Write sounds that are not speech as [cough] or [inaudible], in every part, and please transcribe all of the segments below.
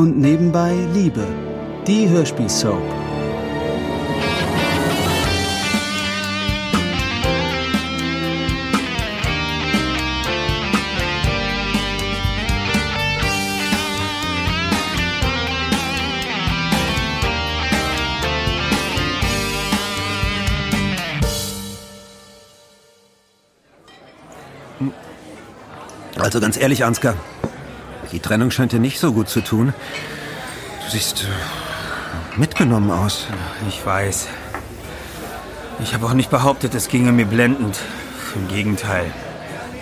Und nebenbei Liebe, die Hörspielsoap. Also ganz ehrlich, Ansgar, die Trennung scheint dir nicht so gut zu tun. Du siehst äh, mitgenommen aus. Ich weiß. Ich habe auch nicht behauptet, es ginge mir blendend. Im Gegenteil.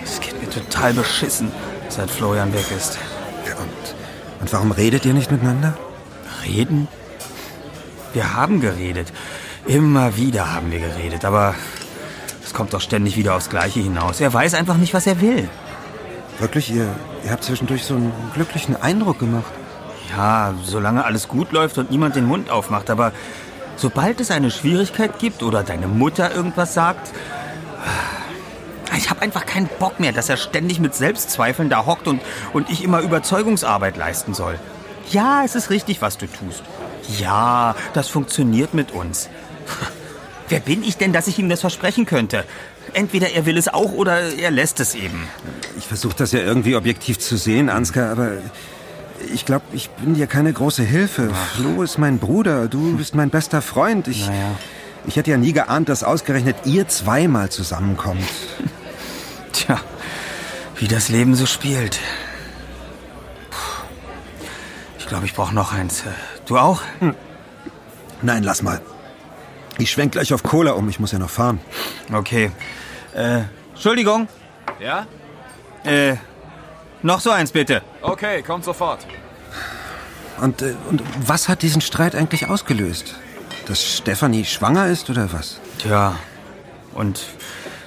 Es geht mir total beschissen, seit Florian weg ist. Ja, und, und warum redet ihr nicht miteinander? Reden? Wir haben geredet. Immer wieder haben wir geredet, aber es kommt doch ständig wieder aufs Gleiche hinaus. Er weiß einfach nicht, was er will. Wirklich, ihr, ihr habt zwischendurch so einen glücklichen Eindruck gemacht. Ja, solange alles gut läuft und niemand den Mund aufmacht, aber sobald es eine Schwierigkeit gibt oder deine Mutter irgendwas sagt, ich habe einfach keinen Bock mehr, dass er ständig mit Selbstzweifeln da hockt und, und ich immer Überzeugungsarbeit leisten soll. Ja, es ist richtig, was du tust. Ja, das funktioniert mit uns. [laughs] Wer bin ich denn, dass ich ihm das versprechen könnte? Entweder er will es auch oder er lässt es eben. Ich versuche das ja irgendwie objektiv zu sehen, Ansgar, aber ich glaube, ich bin dir keine große Hilfe. Ach. Flo ist mein Bruder, du bist mein bester Freund. Ich, naja. ich hätte ja nie geahnt, dass ausgerechnet ihr zweimal zusammenkommt. Tja, wie das Leben so spielt. Ich glaube, ich brauche noch eins. Du auch? Hm. Nein, lass mal. Ich schwenk gleich auf Cola um, ich muss ja noch fahren. Okay. Äh, Entschuldigung. Ja? Äh, noch so eins bitte. Okay, kommt sofort. Und, äh, und was hat diesen Streit eigentlich ausgelöst? Dass Stefanie schwanger ist oder was? Tja, und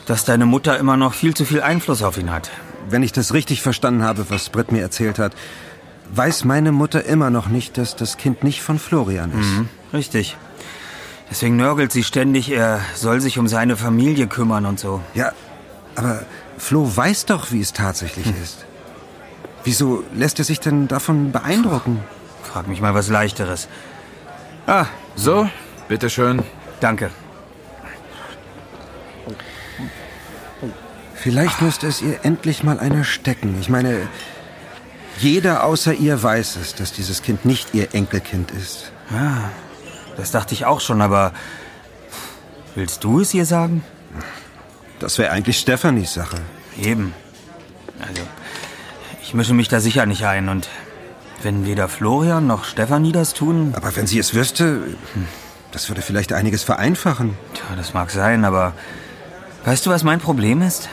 dass deine Mutter immer noch viel zu viel Einfluss auf ihn hat. Wenn ich das richtig verstanden habe, was Britt mir erzählt hat, weiß meine Mutter immer noch nicht, dass das Kind nicht von Florian ist. Mhm, richtig. Deswegen nörgelt sie ständig, er soll sich um seine Familie kümmern und so. Ja, aber Flo weiß doch, wie es tatsächlich hm. ist. Wieso lässt er sich denn davon beeindrucken? Frag mich mal was Leichteres. Ah, so, bitteschön. Danke. Vielleicht müsste es ihr endlich mal einer stecken. Ich meine, jeder außer ihr weiß es, dass dieses Kind nicht ihr Enkelkind ist. Ja, das dachte ich auch schon, aber willst du es ihr sagen? Das wäre eigentlich Stefanis Sache. Eben. Also, ich mische mich da sicher nicht ein und wenn weder Florian noch Stefanie das tun. Aber wenn sie es wüsste, das würde vielleicht einiges vereinfachen. Tja, das mag sein, aber weißt du, was mein Problem ist?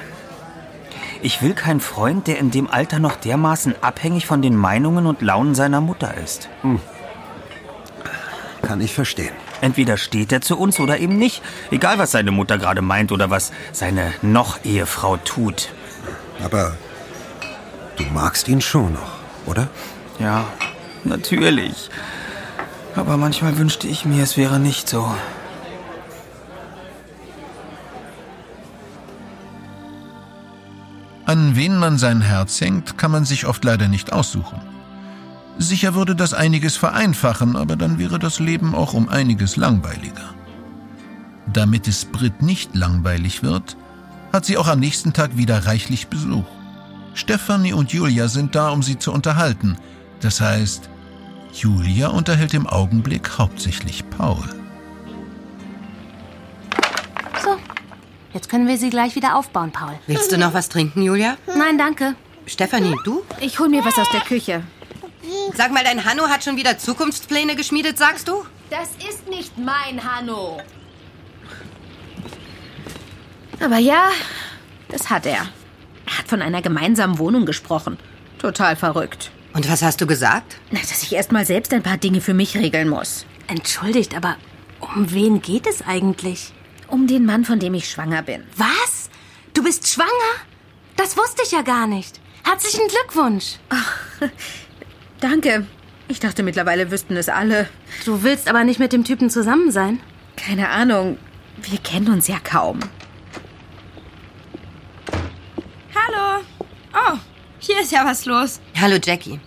Ich will keinen Freund, der in dem Alter noch dermaßen abhängig von den Meinungen und Launen seiner Mutter ist. Hm. Kann ich verstehen. Entweder steht er zu uns oder eben nicht. Egal, was seine Mutter gerade meint oder was seine noch-Ehefrau tut. Aber du magst ihn schon noch, oder? Ja, natürlich. Aber manchmal wünschte ich mir, es wäre nicht so. An wen man sein Herz hängt, kann man sich oft leider nicht aussuchen. Sicher würde das einiges vereinfachen, aber dann wäre das Leben auch um einiges langweiliger. Damit es Brit nicht langweilig wird, hat sie auch am nächsten Tag wieder reichlich Besuch. Stefanie und Julia sind da, um sie zu unterhalten. Das heißt, Julia unterhält im Augenblick hauptsächlich Paul. So, jetzt können wir sie gleich wieder aufbauen, Paul. Willst du noch was trinken, Julia? Nein, danke. Stefanie, du? Ich hol mir was aus der Küche. Sag mal, dein Hanno hat schon wieder Zukunftspläne geschmiedet, sagst du? Das ist nicht mein Hanno. Aber ja, das hat er. Er hat von einer gemeinsamen Wohnung gesprochen. Total verrückt. Und was hast du gesagt? Na, dass ich erst mal selbst ein paar Dinge für mich regeln muss. Entschuldigt, aber um wen geht es eigentlich? Um den Mann, von dem ich schwanger bin. Was? Du bist schwanger? Das wusste ich ja gar nicht. Herzlichen Glückwunsch. Ach, [laughs] Danke. Ich dachte, mittlerweile wüssten es alle. Du willst aber nicht mit dem Typen zusammen sein? Keine Ahnung. Wir kennen uns ja kaum. Hallo. Oh, hier ist ja was los. Hallo, Jackie.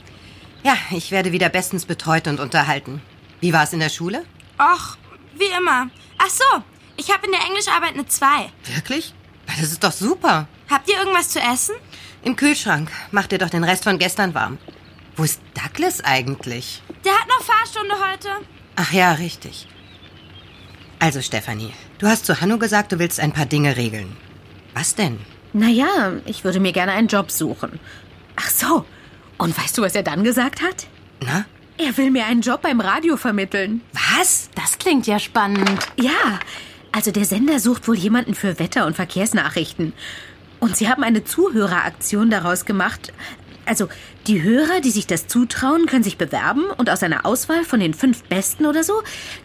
Ja, ich werde wieder bestens betreut und unterhalten. Wie war es in der Schule? Och, wie immer. Ach so, ich habe in der Englischarbeit eine 2. Wirklich? Das ist doch super. Habt ihr irgendwas zu essen? Im Kühlschrank. Mach dir doch den Rest von gestern warm. Wo ist Douglas eigentlich? Der hat noch Fahrstunde heute. Ach ja, richtig. Also, Stefanie, du hast zu Hanno gesagt, du willst ein paar Dinge regeln. Was denn? Naja, ich würde mir gerne einen Job suchen. Ach so. Und weißt du, was er dann gesagt hat? Na? Er will mir einen Job beim Radio vermitteln. Was? Das klingt ja spannend. Ja, also der Sender sucht wohl jemanden für Wetter- und Verkehrsnachrichten. Und sie haben eine Zuhöreraktion daraus gemacht. Also die Hörer, die sich das zutrauen, können sich bewerben und aus einer Auswahl von den fünf Besten oder so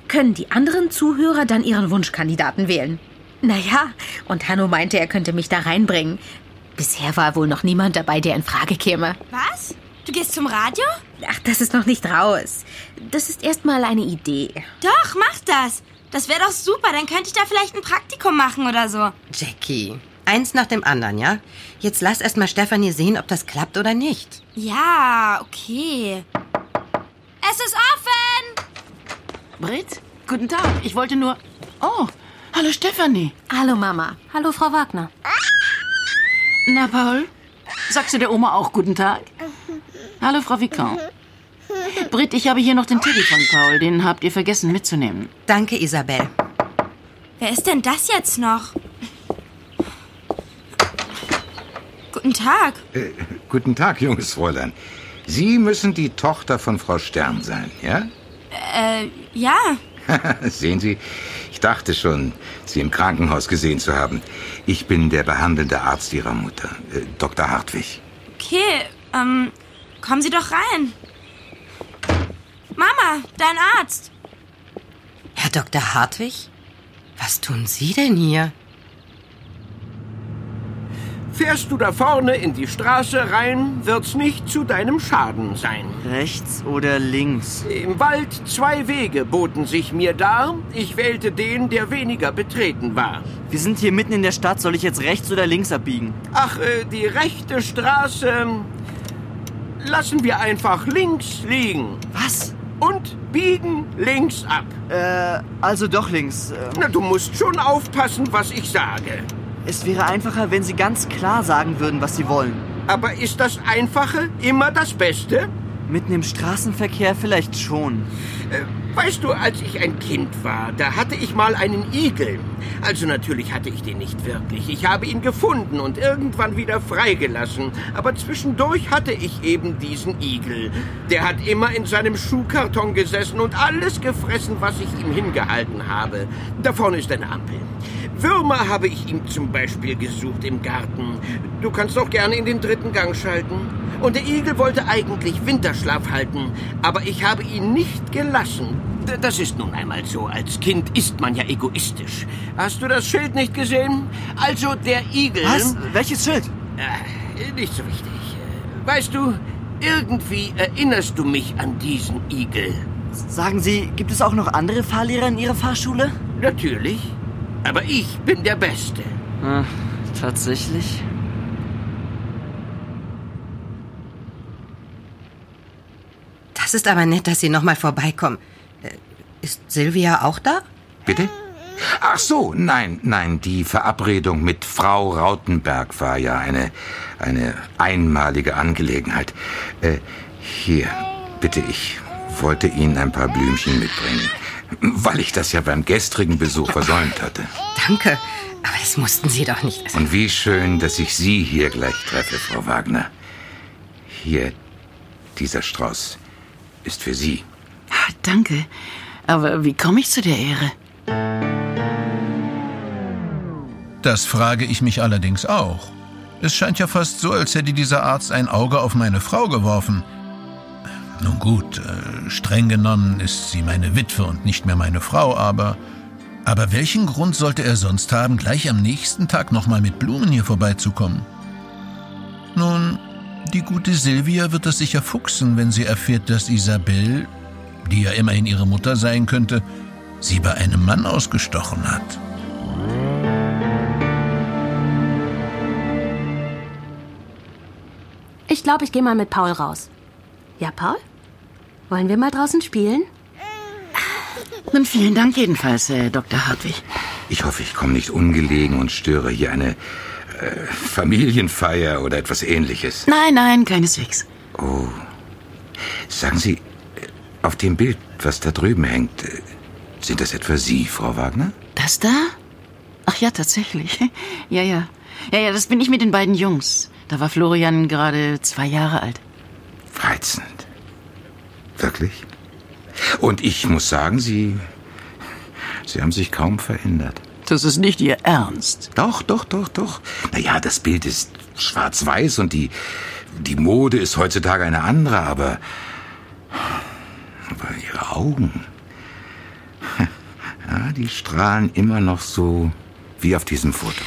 können die anderen Zuhörer dann ihren Wunschkandidaten wählen. Naja, und Hanno meinte, er könnte mich da reinbringen. Bisher war wohl noch niemand dabei, der in Frage käme. Was? Du gehst zum Radio? Ach, das ist noch nicht raus. Das ist erstmal eine Idee. Doch, mach das. Das wäre doch super. Dann könnte ich da vielleicht ein Praktikum machen oder so. Jackie, eins nach dem anderen, ja? Jetzt lass erst mal Stefanie sehen, ob das klappt oder nicht. Ja, okay. Es ist offen! Brit, guten Tag. Ich wollte nur. Oh, hallo Stefanie. Hallo Mama. Hallo, Frau Wagner. Na, Paul? Sagst du der Oma auch guten Tag? Hallo, Frau Vicomte. Brit, ich habe hier noch den Teddy von Paul. Den habt ihr vergessen mitzunehmen. Danke, Isabel. Wer ist denn das jetzt noch? Guten Tag. Äh, guten Tag, junges Fräulein. Sie müssen die Tochter von Frau Stern sein, ja? Äh, ja. [laughs] Sehen Sie, ich dachte schon, Sie im Krankenhaus gesehen zu haben. Ich bin der behandelnde Arzt Ihrer Mutter, äh, Dr. Hartwig. Okay, ähm, kommen Sie doch rein. Mama, dein Arzt. Herr Dr. Hartwig? Was tun Sie denn hier? Fährst du da vorne in die Straße rein, wird's nicht zu deinem Schaden sein. Rechts oder links? Im Wald zwei Wege boten sich mir dar. Ich wählte den, der weniger betreten war. Wir sind hier mitten in der Stadt. Soll ich jetzt rechts oder links abbiegen? Ach, äh, die rechte Straße lassen wir einfach links liegen. Was? Und biegen links ab. Äh, also doch links. Äh, Na, du musst schon aufpassen, was ich sage. Es wäre einfacher, wenn Sie ganz klar sagen würden, was Sie wollen. Aber ist das Einfache immer das Beste? Mitten im Straßenverkehr vielleicht schon. Äh, weißt du, als ich ein Kind war, da hatte ich mal einen Igel. Also natürlich hatte ich den nicht wirklich. Ich habe ihn gefunden und irgendwann wieder freigelassen. Aber zwischendurch hatte ich eben diesen Igel. Der hat immer in seinem Schuhkarton gesessen und alles gefressen, was ich ihm hingehalten habe. Da vorne ist eine Ampel. Würmer habe ich ihm zum Beispiel gesucht im Garten. Du kannst auch gerne in den dritten Gang schalten. Und der Igel wollte eigentlich Winterschlaf halten, aber ich habe ihn nicht gelassen. Das ist nun einmal so. Als Kind ist man ja egoistisch. Hast du das Schild nicht gesehen? Also der Igel. Was? Welches Schild? Äh, nicht so wichtig. Äh, Weißt du, irgendwie erinnerst du mich an diesen Igel. Sagen Sie, gibt es auch noch andere Fahrlehrer in Ihrer Fahrschule? Natürlich. Aber ich bin der Beste. Ah, tatsächlich? Das ist aber nett, dass Sie noch mal vorbeikommen. Äh, Ist Silvia auch da? Bitte? Ach so, nein, nein, die Verabredung mit Frau Rautenberg war ja eine, eine einmalige Angelegenheit. Äh, hier, bitte, ich wollte Ihnen ein paar Blümchen mitbringen, weil ich das ja beim gestrigen Besuch versäumt hatte. Danke. Aber das mussten Sie doch nicht. Und wie schön, dass ich Sie hier gleich treffe, Frau Wagner. Hier, dieser Strauß ist für Sie. Ah, danke. Aber wie komme ich zu der Ehre? Das frage ich mich allerdings auch. Es scheint ja fast so, als hätte dieser Arzt ein Auge auf meine Frau geworfen. Nun gut, äh, streng genommen ist sie meine Witwe und nicht mehr meine Frau, aber. Aber welchen Grund sollte er sonst haben, gleich am nächsten Tag nochmal mit Blumen hier vorbeizukommen? Nun, die gute Silvia wird es sicher fuchsen, wenn sie erfährt, dass Isabel, die ja immerhin ihre Mutter sein könnte, sie bei einem Mann ausgestochen hat. Ich glaube, ich gehe mal mit Paul raus. Ja, Paul? Wollen wir mal draußen spielen? Nun, vielen Dank jedenfalls, äh, Dr. Hartwig. Ich hoffe, ich komme nicht ungelegen und störe hier eine äh, Familienfeier oder etwas ähnliches. Nein, nein, keineswegs. Oh. Sagen Sie, auf dem Bild, was da drüben hängt, äh, sind das etwa Sie, Frau Wagner? Das da? Ach ja, tatsächlich. [laughs] Ja, ja. Ja, ja, das bin ich mit den beiden Jungs. Da war Florian gerade zwei Jahre alt. Reizend. Wirklich? Und ich muss sagen, Sie. Sie haben sich kaum verändert. Das ist nicht Ihr Ernst. Doch, doch, doch, doch. Naja, das Bild ist schwarz-weiß und die, die Mode ist heutzutage eine andere, aber. Augen. [laughs] Ja, die strahlen immer noch so wie auf diesem Foto.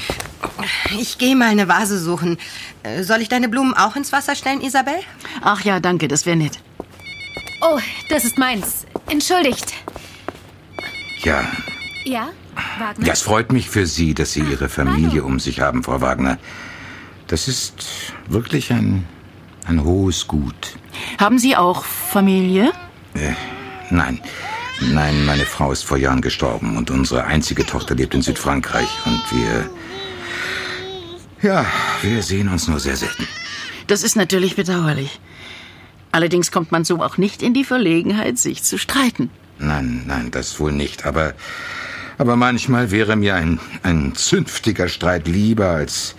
Ich gehe mal eine Vase suchen. Äh, Soll ich deine Blumen auch ins Wasser stellen, Isabel? Ach ja, danke, das wäre nett. Oh, das ist meins. Entschuldigt. Ja, Ja, Wagner? ja, es freut mich für Sie, dass Sie Ihre Familie um sich haben, Frau Wagner. Das ist wirklich ein, ein hohes Gut. Haben Sie auch Familie? Äh, nein. Nein, meine Frau ist vor Jahren gestorben und unsere einzige Tochter lebt in Südfrankreich und wir. Ja, wir sehen uns nur sehr selten. Das ist natürlich bedauerlich. Allerdings kommt man so auch nicht in die Verlegenheit, sich zu streiten. Nein, nein, das wohl nicht. Aber, aber manchmal wäre mir ein, ein zünftiger Streit lieber, als,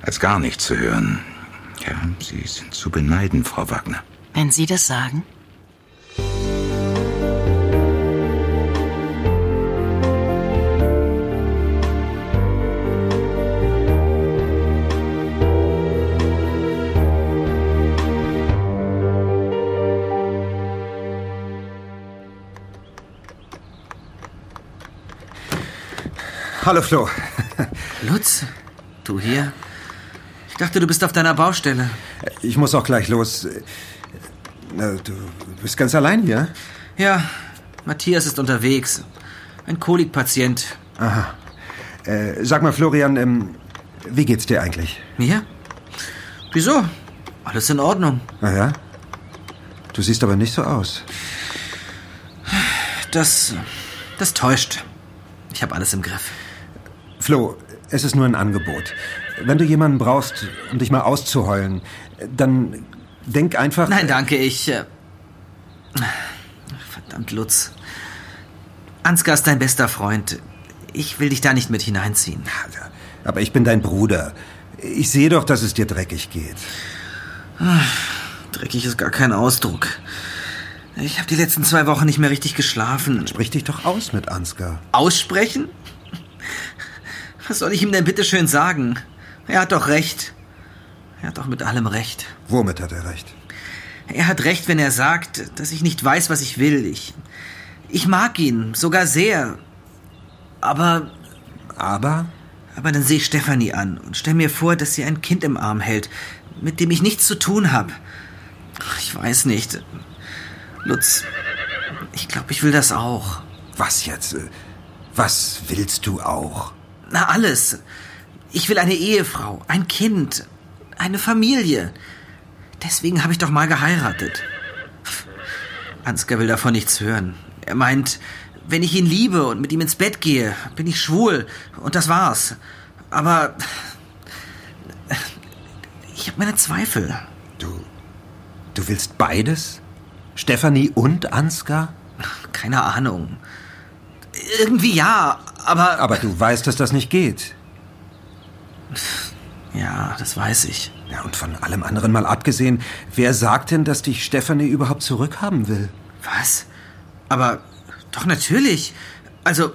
als gar nicht zu hören. Ja, Sie sind zu beneiden, Frau Wagner. Wenn Sie das sagen. Hallo Flo. Lutz, du hier? Ich dachte, du bist auf deiner Baustelle. Ich muss auch gleich los. Du bist ganz allein hier? Ja, Matthias ist unterwegs. Ein Kolikpatient. Aha. Äh, sag mal, Florian, ähm, wie geht's dir eigentlich? Mir? Wieso? Alles in Ordnung. Na ja? Du siehst aber nicht so aus. Das. das täuscht. Ich habe alles im Griff. Flo, es ist nur ein Angebot. Wenn du jemanden brauchst, um dich mal auszuheulen, dann denk einfach. Nein, danke, ich. Äh, verdammt, Lutz. Ansgar ist dein bester Freund. Ich will dich da nicht mit hineinziehen. Aber ich bin dein Bruder. Ich sehe doch, dass es dir dreckig geht. Dreckig ist gar kein Ausdruck. Ich habe die letzten zwei Wochen nicht mehr richtig geschlafen. Sprich dich doch aus mit Ansgar. Aussprechen? Was soll ich ihm denn bitte schön sagen? Er hat doch recht. Er hat doch mit allem recht. Womit hat er recht? Er hat recht, wenn er sagt, dass ich nicht weiß, was ich will. Ich, ich mag ihn, sogar sehr. Aber. Aber? Aber dann sehe ich Stefanie an und stell mir vor, dass sie ein Kind im Arm hält, mit dem ich nichts zu tun habe. Ich weiß nicht. Lutz, ich glaube, ich will das auch. Was jetzt? Was willst du auch? Na, alles. Ich will eine Ehefrau, ein Kind, eine Familie. Deswegen habe ich doch mal geheiratet. Ansgar will davon nichts hören. Er meint, wenn ich ihn liebe und mit ihm ins Bett gehe, bin ich schwul und das war's. Aber ich habe meine Zweifel. Du, du willst beides? Stefanie und Ansgar? Keine Ahnung. Irgendwie ja, aber... Aber du weißt, dass das nicht geht. Ja, das weiß ich. Ja, und von allem anderen mal abgesehen, wer sagt denn, dass dich Stefanie überhaupt zurückhaben will? Was? Aber doch natürlich. Also,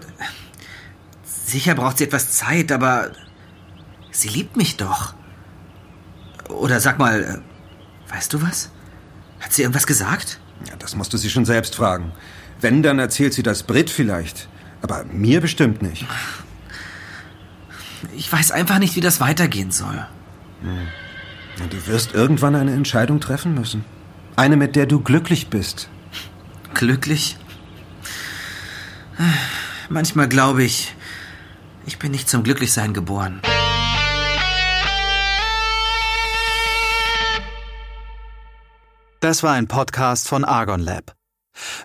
sicher braucht sie etwas Zeit, aber sie liebt mich doch. Oder sag mal, äh, weißt du was? Hat sie irgendwas gesagt? Ja, das musst du sie schon selbst fragen. Wenn, dann erzählt sie das Brit vielleicht. Aber mir bestimmt nicht. Ich weiß einfach nicht, wie das weitergehen soll. Hm. Du wirst irgendwann eine Entscheidung treffen müssen. Eine, mit der du glücklich bist. Glücklich? Manchmal glaube ich, ich bin nicht zum Glücklichsein geboren. Das war ein Podcast von Argon Lab.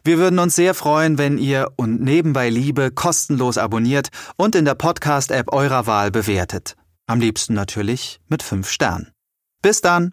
Wir würden uns sehr freuen, wenn ihr und nebenbei Liebe kostenlos abonniert und in der Podcast-App eurer Wahl bewertet. Am liebsten natürlich mit fünf Sternen. Bis dann!